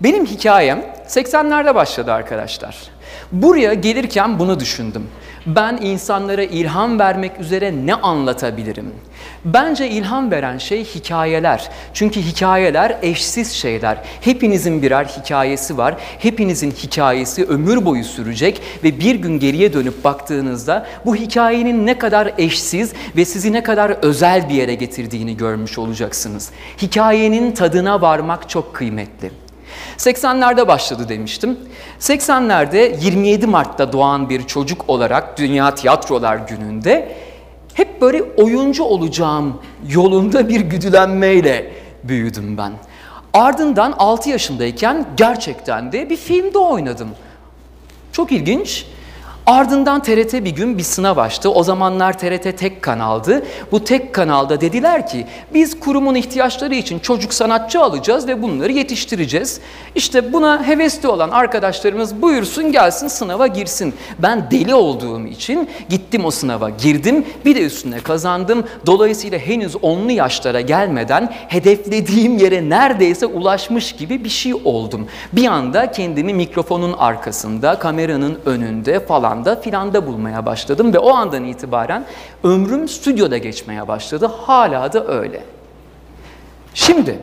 Benim hikayem 80'lerde başladı arkadaşlar. Buraya gelirken bunu düşündüm. Ben insanlara ilham vermek üzere ne anlatabilirim? Bence ilham veren şey hikayeler. Çünkü hikayeler eşsiz şeyler. Hepinizin birer hikayesi var. Hepinizin hikayesi ömür boyu sürecek ve bir gün geriye dönüp baktığınızda bu hikayenin ne kadar eşsiz ve sizi ne kadar özel bir yere getirdiğini görmüş olacaksınız. Hikayenin tadına varmak çok kıymetli. 80'lerde başladı demiştim. 80'lerde 27 Mart'ta doğan bir çocuk olarak Dünya Tiyatrolar Günü'nde hep böyle oyuncu olacağım yolunda bir güdülenmeyle büyüdüm ben. Ardından 6 yaşındayken gerçekten de bir filmde oynadım. Çok ilginç. Ardından TRT bir gün bir sınav açtı. O zamanlar TRT tek kanaldı. Bu tek kanalda dediler ki biz kurumun ihtiyaçları için çocuk sanatçı alacağız ve bunları yetiştireceğiz. İşte buna hevesli olan arkadaşlarımız buyursun gelsin sınava girsin. Ben deli olduğum için gittim o sınava girdim. Bir de üstüne kazandım. Dolayısıyla henüz onlu yaşlara gelmeden hedeflediğim yere neredeyse ulaşmış gibi bir şey oldum. Bir anda kendimi mikrofonun arkasında, kameranın önünde falan falanda filanda bulmaya başladım ve o andan itibaren ömrüm stüdyoda geçmeye başladı. Hala da öyle. Şimdi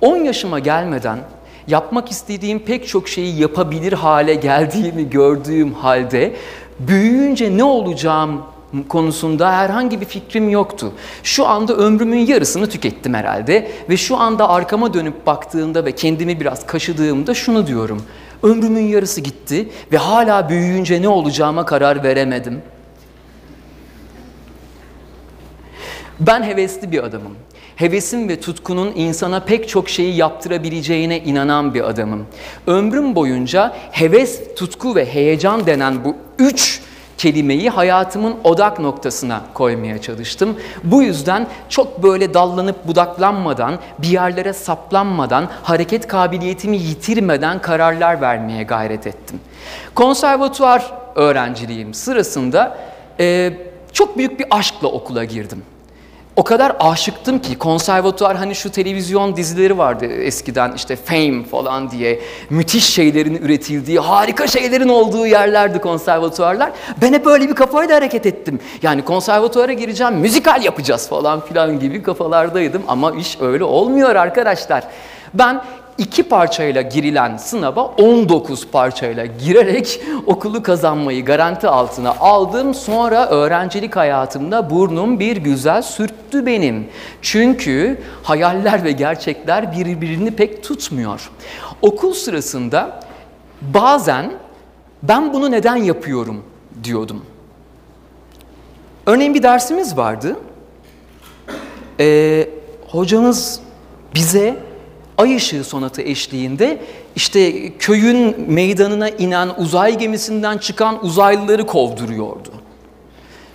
10 yaşıma gelmeden yapmak istediğim pek çok şeyi yapabilir hale geldiğimi gördüğüm halde büyüyünce ne olacağım konusunda herhangi bir fikrim yoktu. Şu anda ömrümün yarısını tükettim herhalde ve şu anda arkama dönüp baktığımda ve kendimi biraz kaşıdığımda şunu diyorum. Ömrümün yarısı gitti ve hala büyüyünce ne olacağıma karar veremedim. Ben hevesli bir adamım. Hevesim ve tutkunun insana pek çok şeyi yaptırabileceğine inanan bir adamım. Ömrüm boyunca heves, tutku ve heyecan denen bu üç kelimeyi hayatımın odak noktasına koymaya çalıştım. Bu yüzden çok böyle dallanıp budaklanmadan, bir yerlere saplanmadan, hareket kabiliyetimi yitirmeden kararlar vermeye gayret ettim. Konservatuvar öğrenciliğim sırasında e, çok büyük bir aşkla okula girdim. O kadar aşıktım ki konservatuar hani şu televizyon dizileri vardı eskiden işte Fame falan diye müthiş şeylerin üretildiği harika şeylerin olduğu yerlerdi konservatuarlar. Ben hep böyle bir kafayla hareket ettim. Yani konservatuara gireceğim müzikal yapacağız falan filan gibi kafalardaydım ama iş öyle olmuyor arkadaşlar. Ben iki parçayla girilen sınava 19 parçayla girerek okulu kazanmayı garanti altına aldım. Sonra öğrencilik hayatımda burnum bir güzel sürttü benim. Çünkü hayaller ve gerçekler birbirini pek tutmuyor. Okul sırasında bazen ben bunu neden yapıyorum diyordum. Örneğin bir dersimiz vardı. Ee, hocamız bize Ay ışığı sonatı eşliğinde işte köyün meydanına inen uzay gemisinden çıkan uzaylıları kovduruyordu.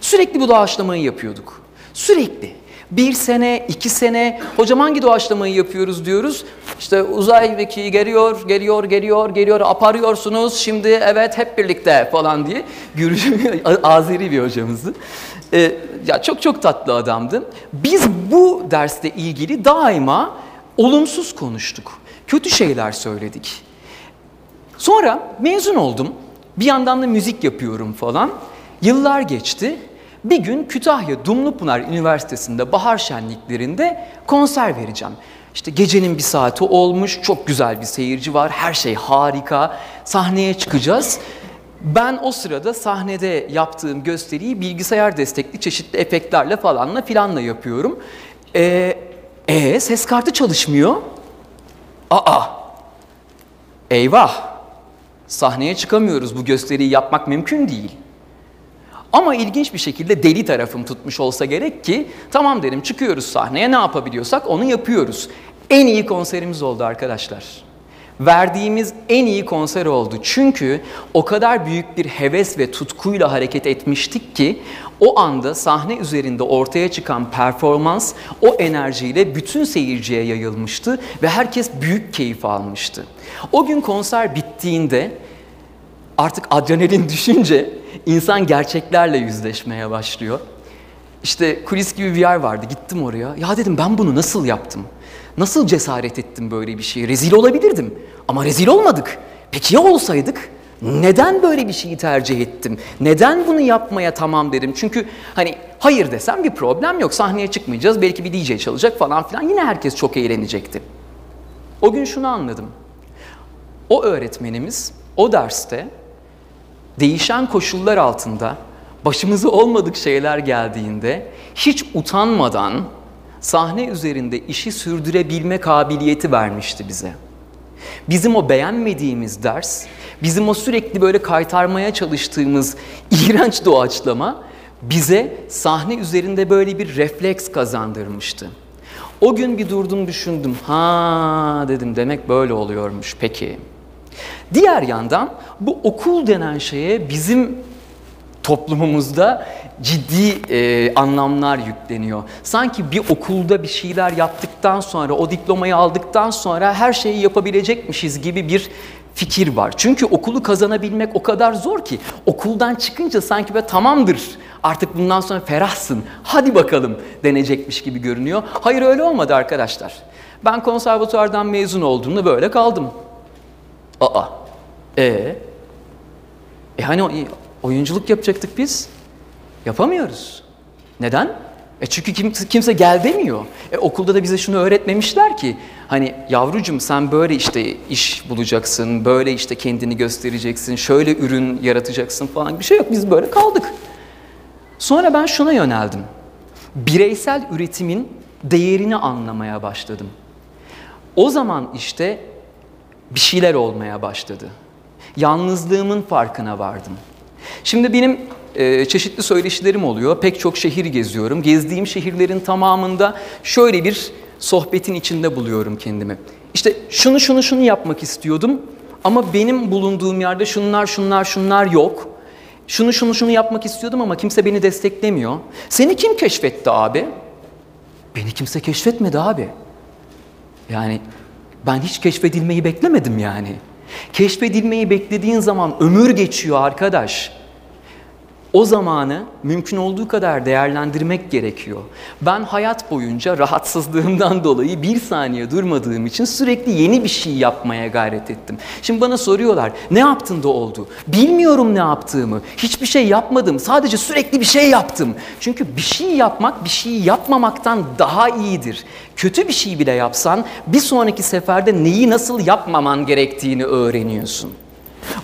Sürekli bu doğaçlamayı yapıyorduk. Sürekli. Bir sene, iki sene, hocam hangi doğaçlamayı yapıyoruz diyoruz. İşte uzay veki geliyor, geliyor, geliyor, geliyor, aparıyorsunuz şimdi evet hep birlikte falan diye. Gürcü, Azeri bir hocamızdı. Ee, ya çok çok tatlı adamdı. Biz bu derste ilgili daima olumsuz konuştuk. Kötü şeyler söyledik. Sonra mezun oldum. Bir yandan da müzik yapıyorum falan. Yıllar geçti. Bir gün Kütahya Dumlupınar Üniversitesi'nde bahar şenliklerinde konser vereceğim. İşte gecenin bir saati olmuş, çok güzel bir seyirci var, her şey harika. Sahneye çıkacağız. Ben o sırada sahnede yaptığım gösteriyi bilgisayar destekli çeşitli efektlerle falanla filanla yapıyorum. Ee, e ses kartı çalışmıyor. Aa. Eyvah. Sahneye çıkamıyoruz. Bu gösteriyi yapmak mümkün değil. Ama ilginç bir şekilde deli tarafım tutmuş olsa gerek ki tamam dedim çıkıyoruz sahneye ne yapabiliyorsak onu yapıyoruz. En iyi konserimiz oldu arkadaşlar. Verdiğimiz en iyi konser oldu. Çünkü o kadar büyük bir heves ve tutkuyla hareket etmiştik ki o anda sahne üzerinde ortaya çıkan performans o enerjiyle bütün seyirciye yayılmıştı ve herkes büyük keyif almıştı. O gün konser bittiğinde artık adrenalin düşünce insan gerçeklerle yüzleşmeye başlıyor. İşte kulis gibi bir yer vardı. Gittim oraya. Ya dedim ben bunu nasıl yaptım? Nasıl cesaret ettim böyle bir şeye? Rezil olabilirdim ama rezil olmadık. Peki ya olsaydık? Neden böyle bir şeyi tercih ettim? Neden bunu yapmaya tamam dedim? Çünkü hani hayır desem bir problem yok. Sahneye çıkmayacağız. Belki bir DJ çalacak falan filan. Yine herkes çok eğlenecekti. O gün şunu anladım. O öğretmenimiz o derste değişen koşullar altında başımıza olmadık şeyler geldiğinde hiç utanmadan sahne üzerinde işi sürdürebilme kabiliyeti vermişti bize. Bizim o beğenmediğimiz ders, bizim o sürekli böyle kaytarmaya çalıştığımız iğrenç doğaçlama bize sahne üzerinde böyle bir refleks kazandırmıştı. O gün bir durdum düşündüm. Ha dedim demek böyle oluyormuş peki. Diğer yandan bu okul denen şeye bizim toplumumuzda ciddi e, anlamlar yükleniyor. Sanki bir okulda bir şeyler yaptıktan sonra, o diplomayı aldıktan sonra her şeyi yapabilecekmişiz gibi bir fikir var. Çünkü okulu kazanabilmek o kadar zor ki okuldan çıkınca sanki böyle tamamdır artık bundan sonra ferahsın hadi bakalım denecekmiş gibi görünüyor. Hayır öyle olmadı arkadaşlar. Ben konservatuardan mezun olduğumda böyle kaldım. Aa, e, e hani oyunculuk yapacaktık biz. Yapamıyoruz. Neden? E çünkü kimse, gel demiyor. E okulda da bize şunu öğretmemişler ki hani yavrucum sen böyle işte iş bulacaksın, böyle işte kendini göstereceksin, şöyle ürün yaratacaksın falan bir şey yok. Biz böyle kaldık. Sonra ben şuna yöneldim. Bireysel üretimin değerini anlamaya başladım. O zaman işte bir şeyler olmaya başladı. Yalnızlığımın farkına vardım. Şimdi benim e, çeşitli söyleşilerim oluyor. Pek çok şehir geziyorum. Gezdiğim şehirlerin tamamında şöyle bir sohbetin içinde buluyorum kendimi. İşte şunu şunu şunu yapmak istiyordum ama benim bulunduğum yerde şunlar şunlar şunlar yok. Şunu şunu şunu yapmak istiyordum ama kimse beni desteklemiyor. Seni kim keşfetti abi? Beni kimse keşfetmedi abi. Yani ben hiç keşfedilmeyi beklemedim yani. Keşfedilmeyi beklediğin zaman ömür geçiyor arkadaş o zamanı mümkün olduğu kadar değerlendirmek gerekiyor. Ben hayat boyunca rahatsızlığımdan dolayı bir saniye durmadığım için sürekli yeni bir şey yapmaya gayret ettim. Şimdi bana soruyorlar ne yaptın da oldu? Bilmiyorum ne yaptığımı. Hiçbir şey yapmadım. Sadece sürekli bir şey yaptım. Çünkü bir şey yapmak bir şey yapmamaktan daha iyidir. Kötü bir şey bile yapsan bir sonraki seferde neyi nasıl yapmaman gerektiğini öğreniyorsun.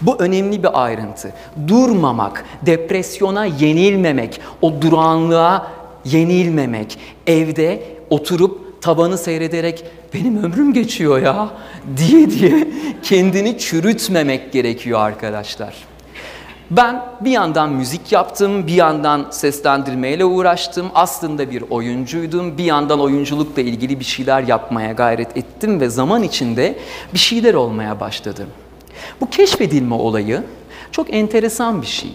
Bu önemli bir ayrıntı. Durmamak, depresyona yenilmemek, o durağanlığa yenilmemek, evde oturup tabanı seyrederek benim ömrüm geçiyor ya diye diye kendini çürütmemek gerekiyor arkadaşlar. Ben bir yandan müzik yaptım, bir yandan seslendirmeyle uğraştım. Aslında bir oyuncuydum. Bir yandan oyunculukla ilgili bir şeyler yapmaya gayret ettim ve zaman içinde bir şeyler olmaya başladı. Bu keşfedilme olayı çok enteresan bir şey.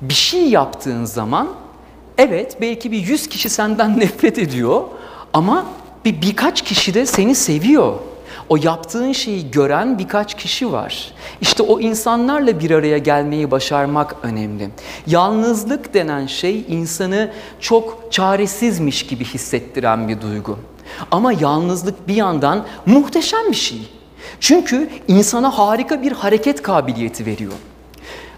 Bir şey yaptığın zaman evet belki bir yüz kişi senden nefret ediyor ama bir birkaç kişi de seni seviyor. O yaptığın şeyi gören birkaç kişi var. İşte o insanlarla bir araya gelmeyi başarmak önemli. Yalnızlık denen şey insanı çok çaresizmiş gibi hissettiren bir duygu. Ama yalnızlık bir yandan muhteşem bir şey. Çünkü insana harika bir hareket kabiliyeti veriyor.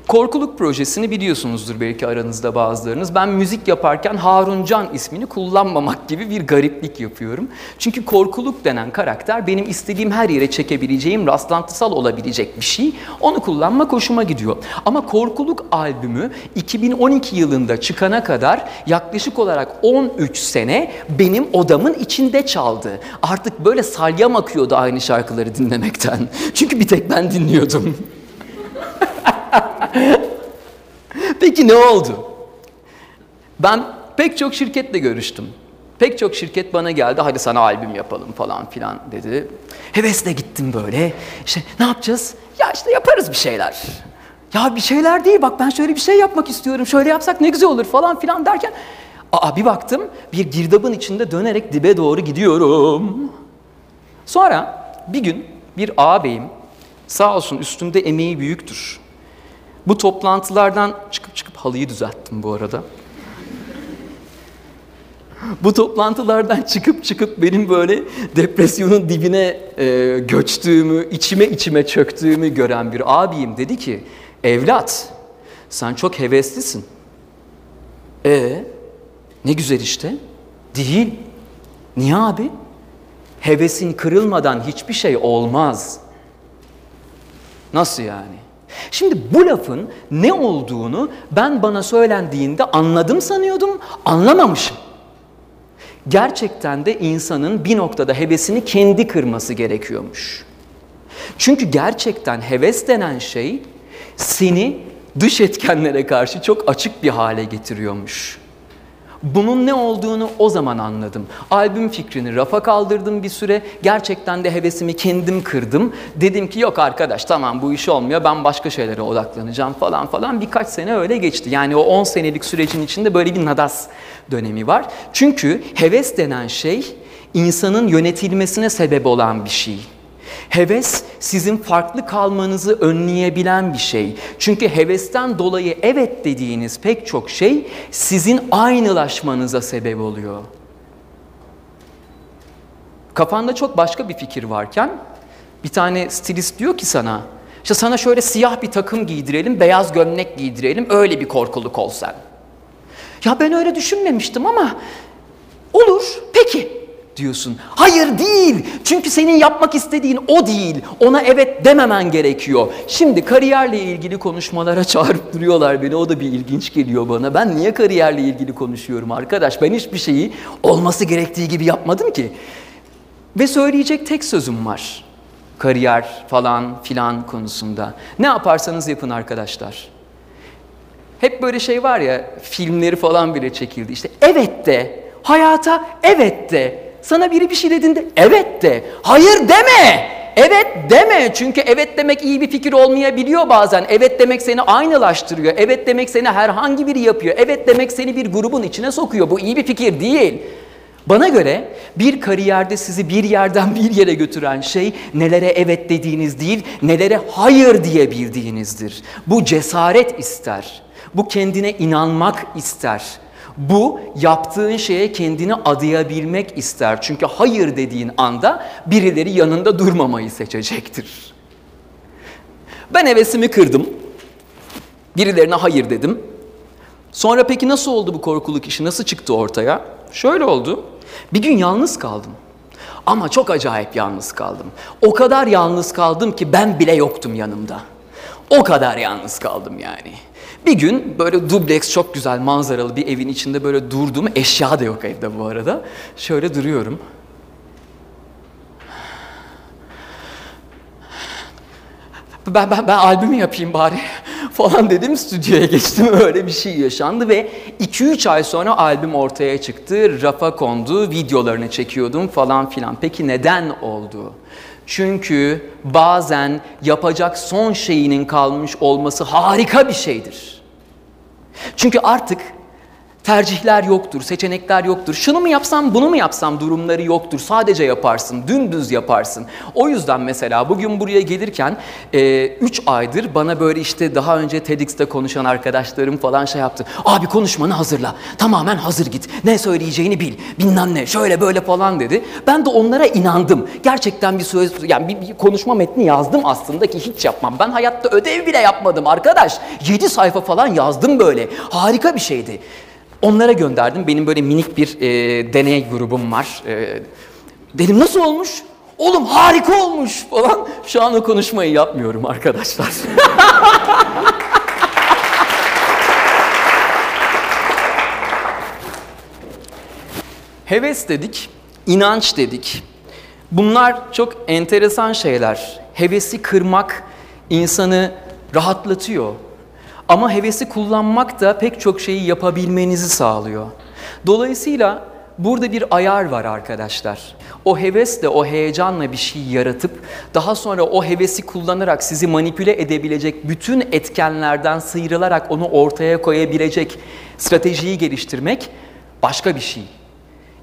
Korkuluk projesini biliyorsunuzdur belki aranızda bazılarınız. Ben müzik yaparken Harun Can ismini kullanmamak gibi bir gariplik yapıyorum. Çünkü korkuluk denen karakter benim istediğim her yere çekebileceğim, rastlantısal olabilecek bir şey. Onu kullanmak hoşuma gidiyor. Ama Korkuluk albümü 2012 yılında çıkana kadar yaklaşık olarak 13 sene benim odamın içinde çaldı. Artık böyle salyam akıyordu aynı şarkıları dinlemekten. Çünkü bir tek ben dinliyordum. Peki ne oldu? Ben pek çok şirketle görüştüm. Pek çok şirket bana geldi hadi sana albüm yapalım falan filan dedi. Hevesle gittim böyle. İşte ne yapacağız? Ya işte yaparız bir şeyler. Ya bir şeyler değil bak ben şöyle bir şey yapmak istiyorum. Şöyle yapsak ne güzel olur falan filan derken aa bir baktım bir girdabın içinde dönerek dibe doğru gidiyorum. Sonra bir gün bir ağabeyim sağ olsun üstümde emeği büyüktür. Bu toplantılardan çıkıp çıkıp halıyı düzelttim bu arada. Bu toplantılardan çıkıp çıkıp benim böyle depresyonun dibine e, göçtüğümü, içime içime çöktüğümü gören bir abim dedi ki, evlat sen çok heveslisin. E ne güzel işte. Değil. Niye abi? Hevesin kırılmadan hiçbir şey olmaz. Nasıl yani? Şimdi bu lafın ne olduğunu ben bana söylendiğinde anladım sanıyordum, anlamamışım. Gerçekten de insanın bir noktada hevesini kendi kırması gerekiyormuş. Çünkü gerçekten heves denen şey seni dış etkenlere karşı çok açık bir hale getiriyormuş. Bunun ne olduğunu o zaman anladım. Albüm fikrini rafa kaldırdım bir süre. Gerçekten de hevesimi kendim kırdım. Dedim ki yok arkadaş tamam bu iş olmuyor ben başka şeylere odaklanacağım falan falan. Birkaç sene öyle geçti. Yani o 10 senelik sürecin içinde böyle bir nadas dönemi var. Çünkü heves denen şey insanın yönetilmesine sebep olan bir şey. Heves sizin farklı kalmanızı önleyebilen bir şey. Çünkü hevesten dolayı evet dediğiniz pek çok şey sizin aynılaşmanıza sebep oluyor. Kafanda çok başka bir fikir varken bir tane stilist diyor ki sana işte sana şöyle siyah bir takım giydirelim, beyaz gömlek giydirelim, öyle bir korkuluk ol sen. Ya ben öyle düşünmemiştim ama olur, peki diyorsun. Hayır değil. Çünkü senin yapmak istediğin o değil. Ona evet dememen gerekiyor. Şimdi kariyerle ilgili konuşmalara çağırıp duruyorlar beni. O da bir ilginç geliyor bana. Ben niye kariyerle ilgili konuşuyorum arkadaş? Ben hiçbir şeyi olması gerektiği gibi yapmadım ki. Ve söyleyecek tek sözüm var. Kariyer falan filan konusunda. Ne yaparsanız yapın arkadaşlar. Hep böyle şey var ya filmleri falan bile çekildi. İşte evet de hayata evet de sana biri bir şey dediğinde evet de. Hayır deme. Evet deme. Çünkü evet demek iyi bir fikir olmayabiliyor bazen. Evet demek seni aynılaştırıyor. Evet demek seni herhangi biri yapıyor. Evet demek seni bir grubun içine sokuyor. Bu iyi bir fikir değil. Bana göre bir kariyerde sizi bir yerden bir yere götüren şey nelere evet dediğiniz değil, nelere hayır diyebildiğinizdir. Bu cesaret ister. Bu kendine inanmak ister. Bu yaptığın şeye kendini adayabilmek ister. Çünkü hayır dediğin anda birileri yanında durmamayı seçecektir. Ben hevesimi kırdım. Birilerine hayır dedim. Sonra peki nasıl oldu bu korkuluk işi? Nasıl çıktı ortaya? Şöyle oldu. Bir gün yalnız kaldım. Ama çok acayip yalnız kaldım. O kadar yalnız kaldım ki ben bile yoktum yanımda. O kadar yalnız kaldım yani. Bir gün böyle dubleks çok güzel manzaralı bir evin içinde böyle durdum. Eşya da yok evde bu arada. Şöyle duruyorum. Ben, ben, ben albümü yapayım bari falan dedim stüdyoya geçtim öyle bir şey yaşandı ve 2-3 ay sonra albüm ortaya çıktı rafa kondu videolarını çekiyordum falan filan peki neden oldu? Çünkü bazen yapacak son şeyinin kalmış olması harika bir şeydir. Çünkü artık tercihler yoktur, seçenekler yoktur. Şunu mu yapsam, bunu mu yapsam durumları yoktur. Sadece yaparsın, dümdüz yaparsın. O yüzden mesela bugün buraya gelirken 3 e, aydır bana böyle işte daha önce TEDx'te konuşan arkadaşlarım falan şey yaptı. Abi konuşmanı hazırla, tamamen hazır git. Ne söyleyeceğini bil, bilmem ne, şöyle böyle falan dedi. Ben de onlara inandım. Gerçekten bir söz, yani bir, bir konuşma metni yazdım aslında ki hiç yapmam. Ben hayatta ödev bile yapmadım arkadaş. 7 sayfa falan yazdım böyle. Harika bir şeydi. Onlara gönderdim. Benim böyle minik bir e, deney grubum var. E, dedim nasıl olmuş? Oğlum harika olmuş falan. Şu an o konuşmayı yapmıyorum arkadaşlar. Heves dedik, inanç dedik. Bunlar çok enteresan şeyler. Hevesi kırmak insanı rahatlatıyor. Ama hevesi kullanmak da pek çok şeyi yapabilmenizi sağlıyor. Dolayısıyla burada bir ayar var arkadaşlar. O hevesle, o heyecanla bir şey yaratıp daha sonra o hevesi kullanarak sizi manipüle edebilecek bütün etkenlerden sıyrılarak onu ortaya koyabilecek stratejiyi geliştirmek başka bir şey.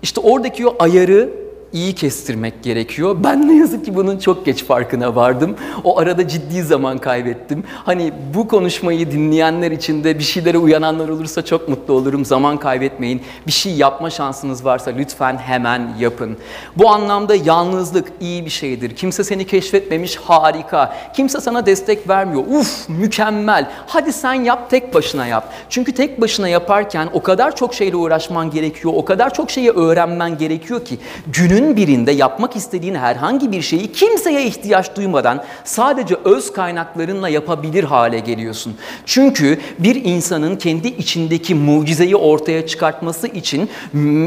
İşte oradaki o ayarı iyi kestirmek gerekiyor. Ben ne yazık ki bunun çok geç farkına vardım. O arada ciddi zaman kaybettim. Hani bu konuşmayı dinleyenler için de bir şeylere uyananlar olursa çok mutlu olurum. Zaman kaybetmeyin. Bir şey yapma şansınız varsa lütfen hemen yapın. Bu anlamda yalnızlık iyi bir şeydir. Kimse seni keşfetmemiş harika. Kimse sana destek vermiyor. Uf mükemmel. Hadi sen yap tek başına yap. Çünkü tek başına yaparken o kadar çok şeyle uğraşman gerekiyor. O kadar çok şeyi öğrenmen gerekiyor ki günün birinde yapmak istediğin herhangi bir şeyi kimseye ihtiyaç duymadan sadece öz kaynaklarınla yapabilir hale geliyorsun. Çünkü bir insanın kendi içindeki mucizeyi ortaya çıkartması için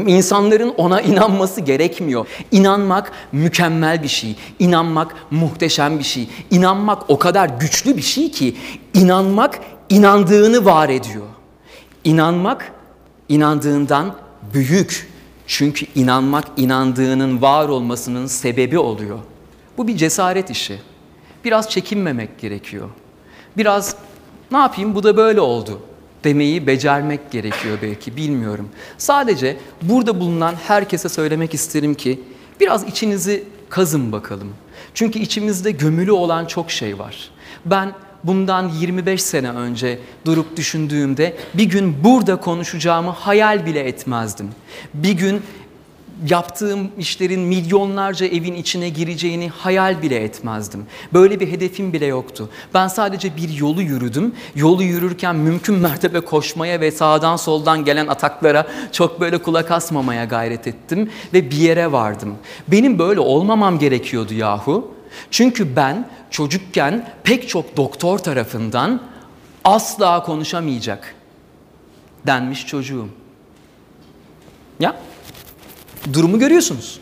insanların ona inanması gerekmiyor. İnanmak mükemmel bir şey. İnanmak muhteşem bir şey. İnanmak o kadar güçlü bir şey ki inanmak inandığını var ediyor. İnanmak inandığından büyük. Çünkü inanmak inandığının var olmasının sebebi oluyor. Bu bir cesaret işi. Biraz çekinmemek gerekiyor. Biraz ne yapayım bu da böyle oldu demeyi becermek gerekiyor belki bilmiyorum. Sadece burada bulunan herkese söylemek isterim ki biraz içinizi kazın bakalım. Çünkü içimizde gömülü olan çok şey var. Ben bundan 25 sene önce durup düşündüğümde bir gün burada konuşacağımı hayal bile etmezdim. Bir gün yaptığım işlerin milyonlarca evin içine gireceğini hayal bile etmezdim. Böyle bir hedefim bile yoktu. Ben sadece bir yolu yürüdüm. Yolu yürürken mümkün mertebe koşmaya ve sağdan soldan gelen ataklara çok böyle kulak asmamaya gayret ettim ve bir yere vardım. Benim böyle olmamam gerekiyordu yahu. Çünkü ben çocukken pek çok doktor tarafından asla konuşamayacak denmiş çocuğum. Ya durumu görüyorsunuz.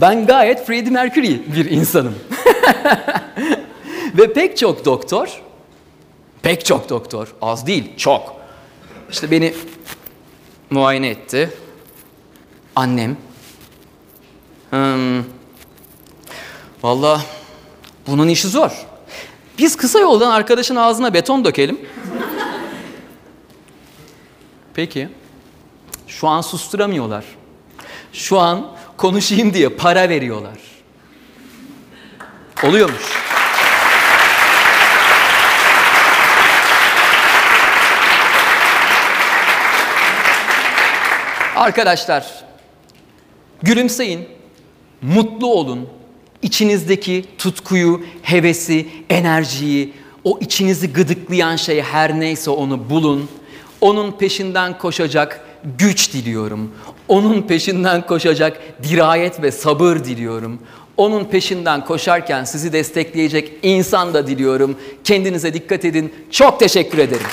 ben gayet Freddie Mercury bir insanım. Ve pek çok doktor, pek çok doktor, az değil, çok. İşte beni muayene etti. Annem. Hmm. Valla bunun işi zor. Biz kısa yoldan arkadaşın ağzına beton dökelim. Peki. Şu an susturamıyorlar. Şu an konuşayım diye para veriyorlar. Oluyormuş. Arkadaşlar, gülümseyin, mutlu olun. İçinizdeki tutkuyu, hevesi, enerjiyi, o içinizi gıdıklayan şey her neyse onu bulun. Onun peşinden koşacak güç diliyorum. Onun peşinden koşacak dirayet ve sabır diliyorum. Onun peşinden koşarken sizi destekleyecek insan da diliyorum. Kendinize dikkat edin. Çok teşekkür ederim.